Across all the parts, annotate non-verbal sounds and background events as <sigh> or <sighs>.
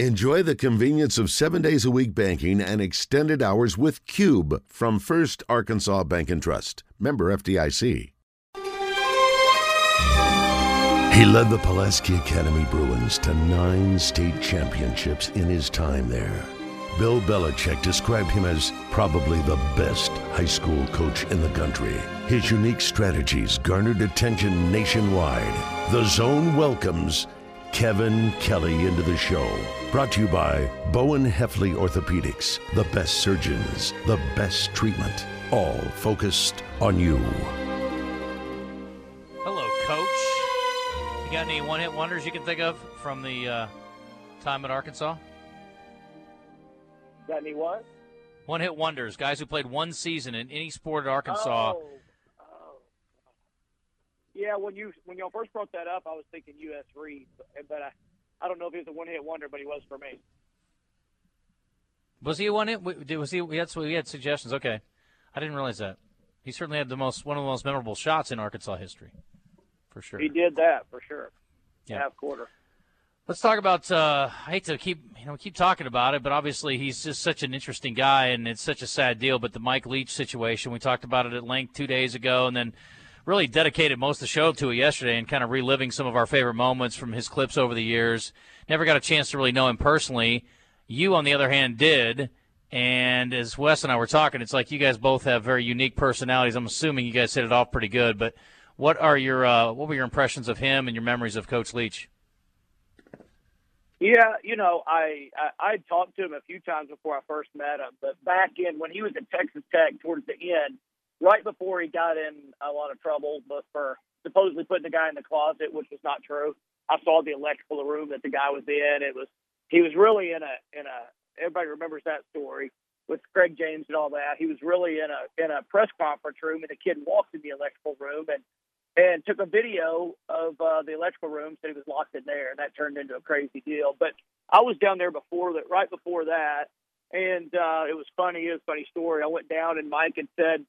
Enjoy the convenience of seven days a week banking and extended hours with Cube from First Arkansas Bank and Trust. Member FDIC. He led the Pulaski Academy Bruins to nine state championships in his time there. Bill Belichick described him as probably the best high school coach in the country. His unique strategies garnered attention nationwide. The Zone welcomes Kevin Kelley into the show. Brought to you by Bowen Hefley Orthopedics, the best surgeons, the best treatment, all focused on you. Hello, Coach. You got any one hit wonders you can think of from the uh, time at Arkansas? Got any what? One hit wonders, guys who played one season in any sport at Arkansas. Oh. Yeah, when you when y'all first brought that up, I was thinking U.S. Reed, but, but I, I don't know if he was a one hit wonder, but he was for me. Was he a one hit? Was he? We had, we had suggestions. Okay, I didn't realize that. He certainly had the most one of the most memorable shots in Arkansas history, for sure. He did that for sure. Yeah. Half quarter. Let's talk about. Uh, I hate to keep you know keep talking about it, but obviously he's just such an interesting guy, and it's such a sad deal. But the Mike Leach situation, we talked about it at length two days ago, and then really dedicated most of the show to it yesterday, and kind of reliving some of our favorite moments from his clips over the years. Never got a chance to really know him personally. You, on the other hand, did. And as Wes and I were talking, it's like you guys both have very unique personalities. I'm assuming you guys hit it off pretty good. But what are your uh, what were your impressions of him and your memories of Coach Leach? Yeah, you know, I, I I talked to him a few times before I first met him, but back in when he was at Texas Tech towards the end, right before he got in a lot of trouble, but for supposedly putting the guy in the closet, which was not true. I saw the electrical room that the guy was in. It was he was really in a in a everybody remembers that story with Craig James and all that. He was really in a in a press conference room, and a kid walked in the electrical room and and took a video of uh, the electrical room, said he was locked in there, and that turned into a crazy deal. But I was down there before that, right before that, and uh, it was funny. It was a funny story. I went down, and Mike had said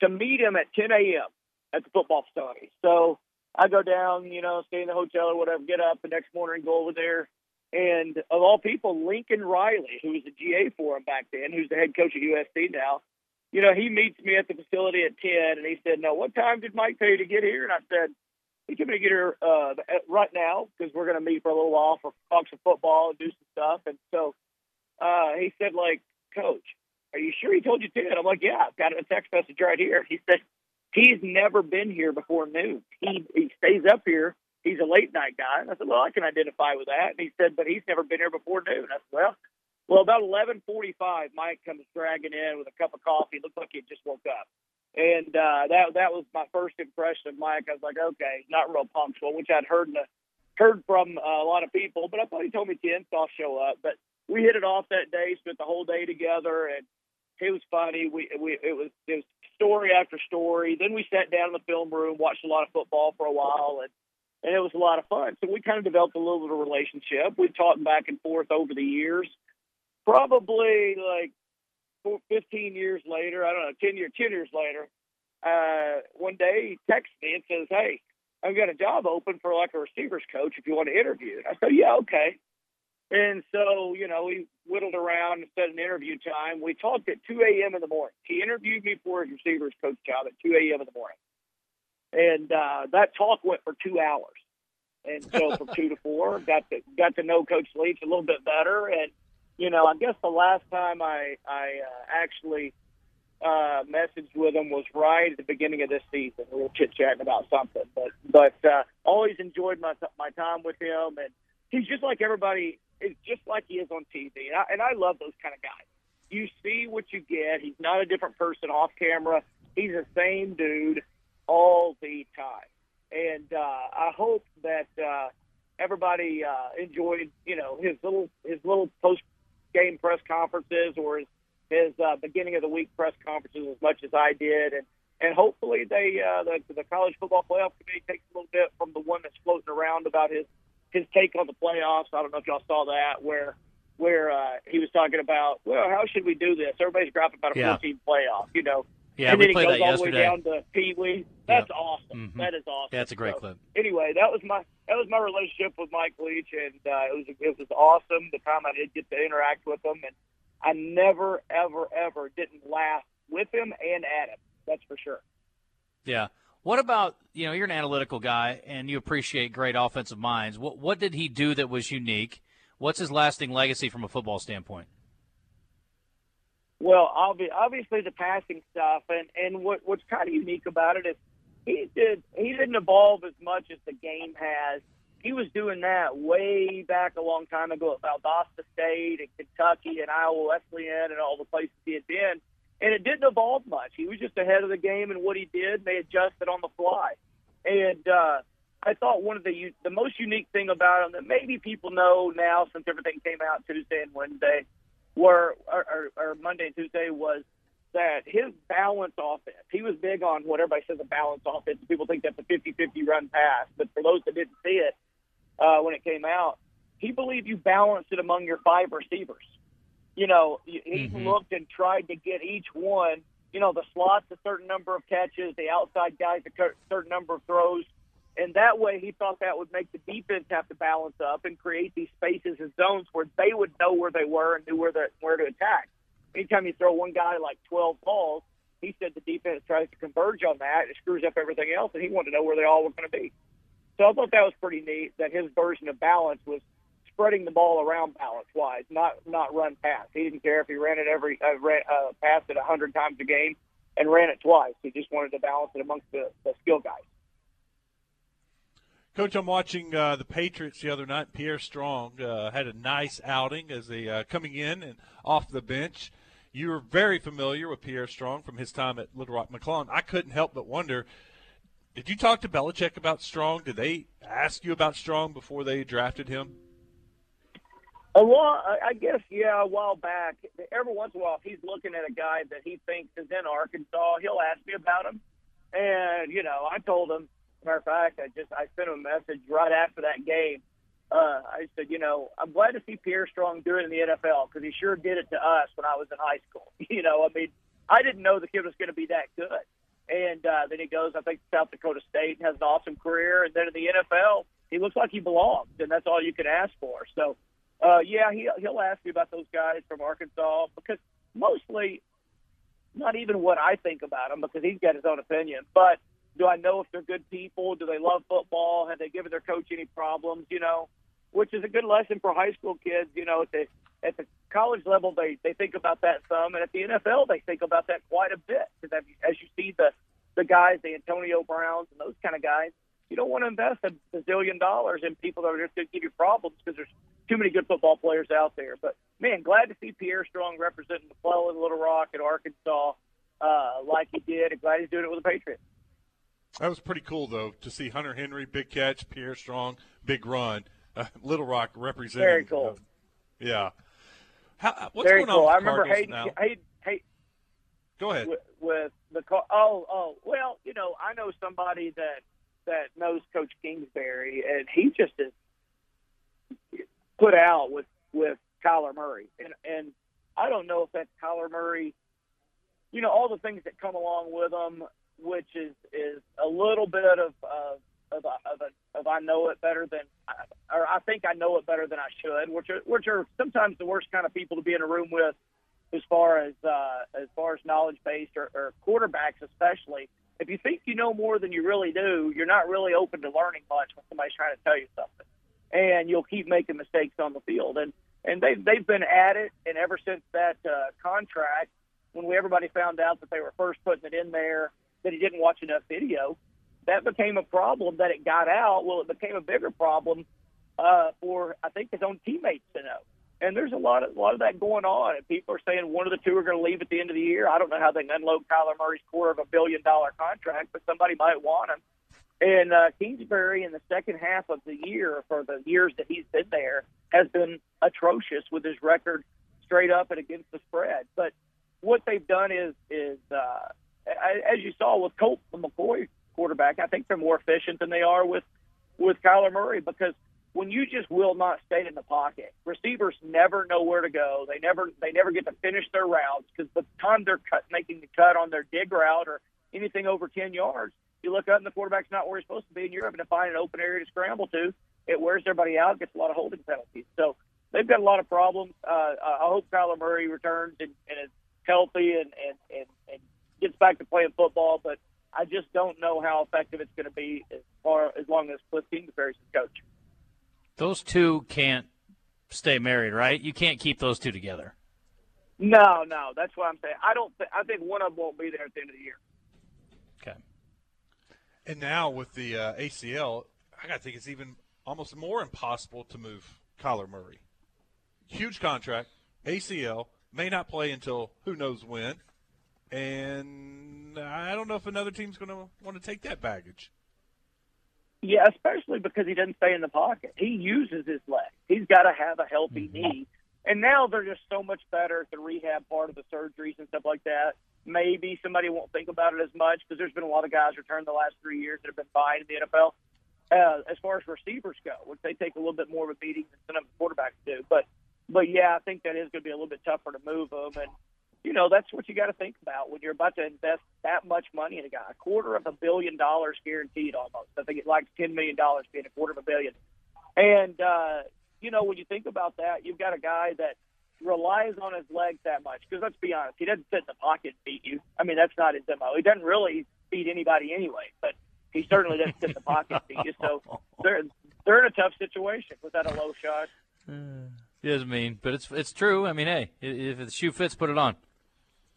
to meet him at 10 a.m. at the football facility. So I go down, you know, stay in the hotel or whatever, get up the next morning, go over there. And of all people, Lincoln Riley, who was the GA for him back then, who's the head coach at USC now, you know, he meets me at the facility at 10 and he said, No, what time did Mike tell you to get here? And I said, He told me to get here uh, right now because we're going to meet for a little while for talk some football and do some stuff. And so uh, he said, like, Coach, are you sure he told you 10? I'm like, Yeah, I've got a text message right here. He said, He's never been here before noon. He, he stays up here. He's a late night guy. And I said, Well, I can identify with that. And he said, But he's never been here before noon. I said, Well, well, about 11:45, Mike comes dragging in with a cup of coffee. Looked like he just woke up, and uh, that that was my first impression of Mike. I was like, okay, not real punctual, which I'd heard the, heard from uh, a lot of people, but I thought he told me 10, so I'll show up. But we hit it off that day, spent the whole day together, and it was funny. We we it was it was story after story. Then we sat down in the film room, watched a lot of football for a while, and and it was a lot of fun. So we kind of developed a little bit of a relationship. We talked back and forth over the years probably like 15 years later, I don't know, 10 year, 10 years later, uh, one day he texts me and says, Hey, I've got a job open for like a receivers coach if you want to interview. I said, Yeah, okay. And so, you know, we whittled around and set an interview time. We talked at 2 a.m. in the morning. He interviewed me for his receivers coach job at 2 a.m. in the morning. And uh, that talk went for two hours. And so from <laughs> two to four, got to got to know Coach Leach a little bit better, and you know, I guess the last time I I uh, actually uh, messaged with him was right at the beginning of this season. We were chit chatting about something, but but uh, always enjoyed my my time with him, and he's just like everybody. It's just like he is on TV, and I, and I love those kind of guys. You see what you get. He's not a different person off camera. He's the same dude all the time, and uh, I hope that. Uh, everybody uh, enjoyed, you know, his little his little post game press conferences or his, his uh, beginning of the week press conferences as much as I did, and and hopefully they uh, the the college football playoff committee takes a little bit from the one that's floating around about his his take on the playoffs. I don't know if y'all saw that where where uh, he was talking about well how should we do this? Everybody's griping about a Yeah. 14 playoff, you know. Yeah, and we then he goes all yesterday. the way down to Pee Wee. That's awesome. Mhm. That is awesome. Yeah, it's a great So, clip. Anyway, that was my that was my relationship with Mike Leach, and uh, it was it was awesome. The time I did get to interact with him, and I never, ever, ever didn't laugh with him and at him. That's for sure. Yeah. What about you know you're an analytical guy and you appreciate great offensive minds. What what did he do that was unique? What's his lasting legacy from a football standpoint? Well, obviously the passing stuff, and and what what's kind of unique about it is he did he didn't evolve as much as the game has. He was doing that way back a long time ago at Valdosta State and Kentucky and Iowa Wesleyan and all the places he had been, and it didn't evolve much. He was just ahead of the game in what he did. They adjusted on the fly, and uh, I thought one of the the most unique thing about him that maybe people know now since everything came out Tuesday and Wednesday were or, or, or Monday and Tuesday was that his balance offense. He was big on what everybody says a balance offense. People think that's a 50-50 run pass, but for those that didn't see it uh, when it came out, he believed you balanced it among your five receivers. You know, he Mhm. looked and tried to get each one. You know, the slots a certain number of catches, the outside guys a certain number of throws, and that way he thought that would make the defense have to balance up and create these spaces and zones where they would know where they were and knew where the, where to attack. Anytime you throw one guy like 12 balls, he said the defense tries to converge on that. It screws up everything else, and he wanted to know where they all were going to be. So I thought that was pretty neat that his version of balance was spreading the ball around balance wise, not not run pass. He didn't care if he ran it every uh, ran, uh, passed it a hundred times a game and ran it twice. He just wanted to balance it amongst the, the skill guys. Coach, I'm watching uh, the Patriots the other night. Pierre Strong uh, had a nice outing as they uh, coming in and off the bench. You were very familiar with Pierre Strong from his time at Little Rock McClellan. I couldn't help but wonder: Did you talk to Belichick about Strong? Did they ask you about Strong before they drafted him? A while, I guess, yeah, a while back. Every once in a while, if he's looking at a guy that he thinks is in Arkansas, he'll ask me about him. And you know, I told him. Matter of fact, I just I sent him a message right after that game. Uh, I said, you know, I'm glad to see Pierre Strong do it in the NFL because he sure did it to us when I was in high school. <laughs> You know, I mean, I didn't know the kid was going to be that good. And uh, then he goes, I think South Dakota State has an awesome career, and then in the NFL, he looks like he belongs, and that's all you can ask for. So, uh, yeah, he, he'll ask me about those guys from Arkansas because mostly not even what I think about them because he's got his own opinion, but do I know if they're good people? Do they love football? Have they given their coach any problems? You know, which is a good lesson for high school kids. You know, at the at the college level, they they think about that some, and at the NFL, they think about that quite a bit because as, you- see the the guys, the Antonio Browns and those kind of guys, you don't want to invest a bazillion dollars in people that are just going to give you problems because there's too many good football players out there. But man, glad to see Pierre Strong representing McClellan, Little Rock, and Arkansas uh, like he did, and glad he's doing it with the Patriots. That was pretty cool, though, to see Hunter Henry, big catch, Pierre Strong, big run, uh, Little Rock representing. Very cool. uh, yeah. How, what's Very going cool. on I remember Hayden, now? Hayden, Hayden Go ahead. with, with the car. Oh, oh, well, you know, I know somebody that that knows Coach Kingsbury, and he just is put out with with Kyler Murray, and and I don't know if that's Kyler Murray. You know, all the things that come along with him, which is is a little bit of of of, of, a, of I know it better than, or I think I know it better than I should, which are which are sometimes the worst kind of people to be in a room with as far as uh, as far as knowledge based or, or quarterbacks especially. If you think you know more than you really do, you're not really open to learning much when somebody's trying to tell you something, and you'll keep making mistakes on the field. And and they've they've been at it, and ever since that uh, contract, when we everybody found out that they were first putting it in there, that he didn't watch enough video, that became a problem. That it got out, well, it became a bigger problem uh, for I think his own teammates to know. And there's a lot of a lot of that going on, and people are saying one of the two are going to leave at the end of the year. I don't know how they can unload Kyler Murray's quarter of a billion dollar contract, but somebody might want him. And uh, Kingsbury in the second half of the year, for the years that he's been there, has been atrocious with his record straight up and against the spread. But what they've done is is uh, as you saw with Colt the McCoy quarterback, I think they're more efficient than they are with with Kyler Murray because when you just will not stay in the pocket. Receivers never know where to go. They never they never get to finish their routes because the time they're cut, making the cut on their dig route or anything over 10 yards, you look up and the quarterback's not where he's supposed to be, and you're having to find an open area to scramble to. It wears everybody out, gets a lot of holding penalties. So they've got a lot of problems. Uh, I hope Kyler Murray returns and, and is healthy and, and, and, and gets back to playing football, but I just don't know how effective it's going to be as far as long as Cliff Kingsbury's the coach. Those two can't stay married, right? You can't keep those two together. No, no, that's what I'm saying. I don't. Th- I think one of them won't be there at the end of the year. Okay. And now with the uh, ACL, I got to think it's even almost more impossible to move Kyler Murray. Huge contract, ACL, may not play until who knows when, and I don't know if another team's going to want to take that baggage. Yeah, especially because he doesn't stay in the pocket. He uses his leg. He's got to have a healthy mm-hmm. knee. And now they're just so much better at the rehab part of the surgeries and stuff like that. Maybe somebody won't think about it as much because there's been a lot of guys returned the last three years that have been fine in the NFL. Uh, as far as receivers go, which they take a little bit more of a beating than some of the quarterbacks do. But, but yeah, I think that is going to be a little bit tougher to move them. And you know, that's what you got to think about when you're about to invest that much money in a guy. A quarter of a billion dollars guaranteed almost. I think it's like $10 million being a quarter of a billion. And, uh, you know, when you think about that, you've got a guy that relies on his legs that much. Because let's be honest, he doesn't sit in the pocket and beat you. I mean, that's not his demo. He doesn't really beat anybody anyway, but he certainly doesn't sit in the pocket and beat you. So they're, they're in a tough situation without a low shot. <sighs> He doesn't mean, but it's it's true. I mean, hey, if the shoe fits, put it on.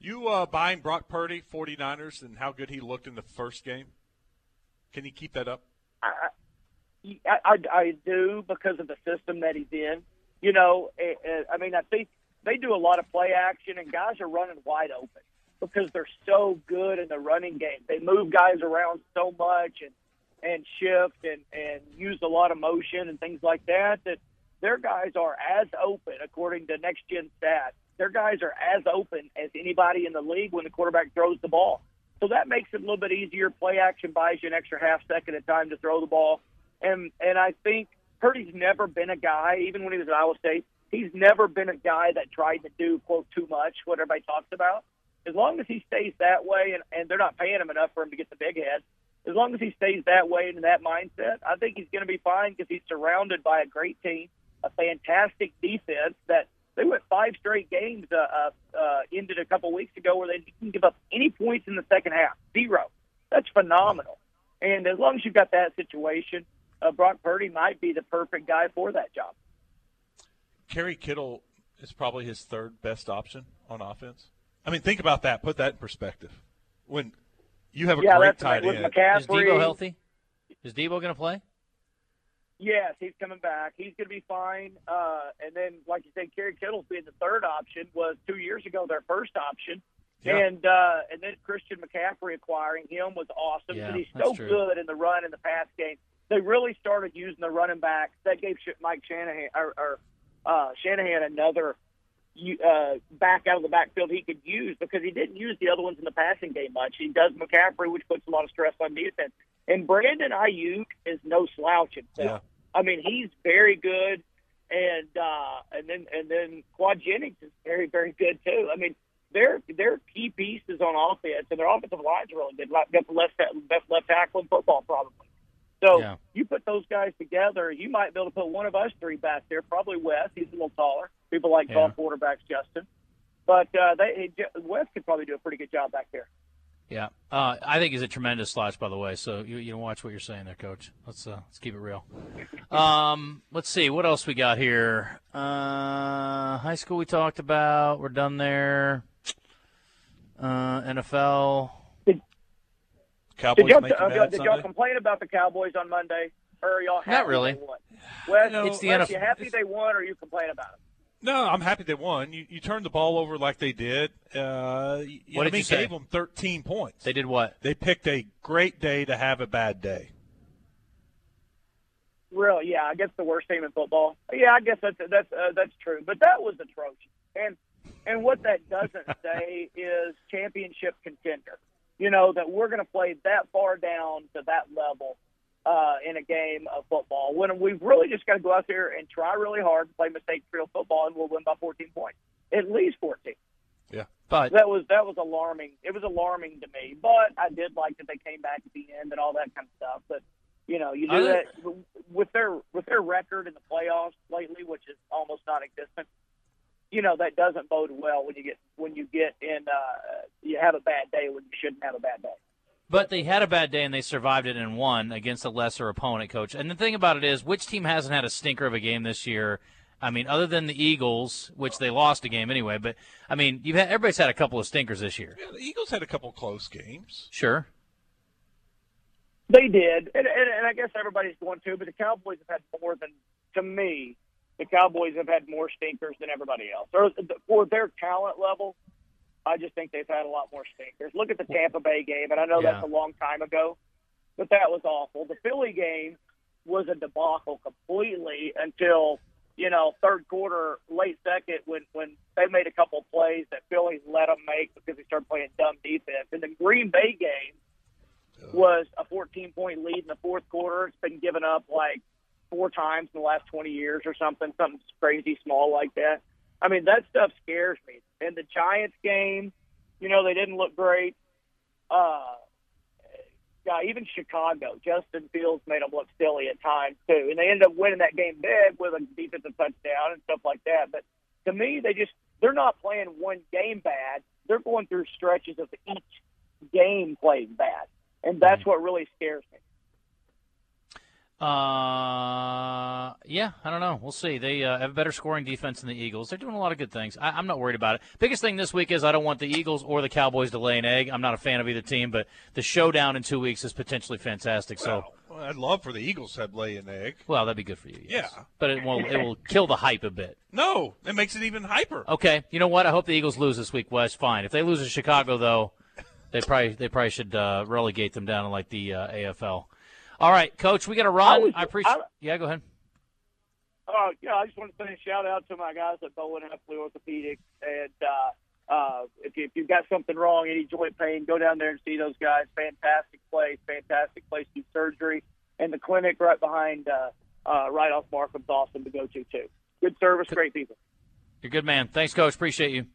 You uh, buying Brock Purdy, 49ers, and how good he looked in the first game? Can he keep that up? I, I, I do because of the system that he's in. You know, I mean, I think they do a lot of play action, and guys are running wide open because they're so good in the running game. They move guys around so much and and shift and and use a lot of motion and things like that that their guys are as open according to next gen stats their guys are as open as anybody in the league when the quarterback throws the ball. So that makes it a little bit easier. Play action buys you an extra half second of time to throw the ball. And and I think Purdy's never been a guy, even when he was at Iowa State, he's never been a guy that tried to do quote too much, what everybody talks about. As long as he stays that way and, and they're not paying him enough for him to get the big head, as long as he stays that way and in that mindset, I think he's going to be fine because he's surrounded by a great team, a fantastic defense that they went five straight games uh, uh, uh, ended a couple weeks ago where they didn't give up any points in the second half, zero. That's phenomenal. And as long as you've got that situation, uh, Brock Purdy might be the perfect guy for that job. Kerry Kittle is probably his third best option on offense. I mean, think about that. Put that in perspective. When you have a yeah, great tight end, is Deebo healthy? Is Deebo going to play? Yes, he's coming back. He's going to be fine. Uh, and then, like you said, Kerry Kittle's being the third option was two years ago their first option. Yeah. And uh, and then Christian McCaffrey acquiring him was awesome yeah, he's so true. good in the run and the pass game. They really started using the running backs. That gave Mike Shanahan or, or uh, Shanahan another uh, back out of the backfield he could use because he didn't use the other ones in the passing game much. He does McCaffrey, which puts a lot of stress on defense. And Brandon Aiyuk is no slouch himself. I mean, he's very good, and uh, and then and then Quad Jennings is very very good too. I mean, they're they're key pieces on offense, and their offensive line's are really good. Like Got the left best left tackle in football probably. So yeah. you put those guys together, you might be able to put one of us three back there. Probably Wes. He's a little taller. People like yeah. tall quarterbacks, Justin. But uh, they Wes could probably do a pretty good job back there. Yeah, uh, I think he's a tremendous slouch, by the way. So you you watch what you're saying there, Coach. Let's uh, let's keep it real. Um, let's see what else we got here. Uh, high school we talked about. We're done there. Uh, NFL. Did, Cowboys did y'all, make uh, did y'all complain about the Cowboys on Monday? Or are y'all happy Not really. They won? Wes, No, it's the Wes, NFL. you happy they won, or you complain about it? No, I'm happy they won. You, you turned the ball over like they did. Uh, you, What I did mean, you say? gave them 13 points. They did what? They picked a great day to have a bad day. Really, yeah, I guess the worst team in football. Yeah, I guess that's that's uh, that's true. But that was atrocious. And and what that doesn't <laughs> say is championship contender. You know that we're going to play that far down to that level uh, in a game of football when we've really just got to go out there and try really hard and play mistake-free football, and we'll win by 14 points, at least 14. Yeah, but that was that was alarming. It was alarming to me, but I did like that they came back at the end and all that kind of stuff. But you know, you do that with their with their record in the playoffs lately, which is almost non-existent. You know that doesn't bode well when you get when you get in uh, you have a bad day when you shouldn't have a bad day. But they had a bad day and they survived it and won against a lesser opponent, coach. And the thing about it is, which team hasn't had a stinker of a game this year? I mean, other than the Eagles, which they lost a game anyway, but I mean, you've had everybody's had a couple of stinkers this year. Yeah, the Eagles had a couple close games. Sure. They did, and, and, and I guess everybody's going to, but the Cowboys have had more than, to me, the Cowboys have had more stinkers than everybody else. Or for their talent level, I just think they've had a lot more stinkers. Look at the Tampa Bay game, and I know Yeah. that's a long time ago, but that was awful. The Philly game was a debacle completely until you know third quarter, late second, when when they made a couple of plays that Philly let them make because they started playing dumb defense. And the Green Bay game was a 14 point lead in the fourth quarter. It's been given up like four times in the last 20 years or something, something crazy small like that. I mean, that stuff scares me. And the Giants game, you know, they didn't look great. Uh, yeah, even Chicago, Justin Fields made them look silly at times too, and they ended up winning that game big with a defensive touchdown and stuff like that. But to me, they just they're not playing one game bad. They're going through stretches of each game playing bad, and that's what really scares me. Uh, yeah, I don't know. We'll see. They uh, have a better scoring defense than the Eagles. They're doing a lot of good things. I, I'm not worried about it. Biggest thing this week is I don't want the Eagles or the Cowboys to lay an egg. I'm not a fan of either team, but the showdown in two weeks is potentially fantastic. So, Well, I'd love for the Eagles to lay an egg. well, that'd be good for you. yes. Yeah. but it will it will kill the hype a bit. No, it makes it even hyper. Okay, you know what? I hope the Eagles lose this week, Wes. Fine. If they lose to Chicago, though, they probably they probably should uh, relegate them down to like the uh, AFL. All right, Coach, we got to run. was- I appreciate. I- yeah, go ahead. Uh, yeah, I just want to say a shout out to my guys at Bowen Hefley Orthopedics. And uh, uh, if, you, if you've got something wrong, any joint pain, go down there and see those guys. Fantastic place, fantastic place to do surgery. And the clinic right behind, uh, uh, right off Markham's awesome to go to, too. Good service, great people. You're a good man. Thanks, Coach. Appreciate you.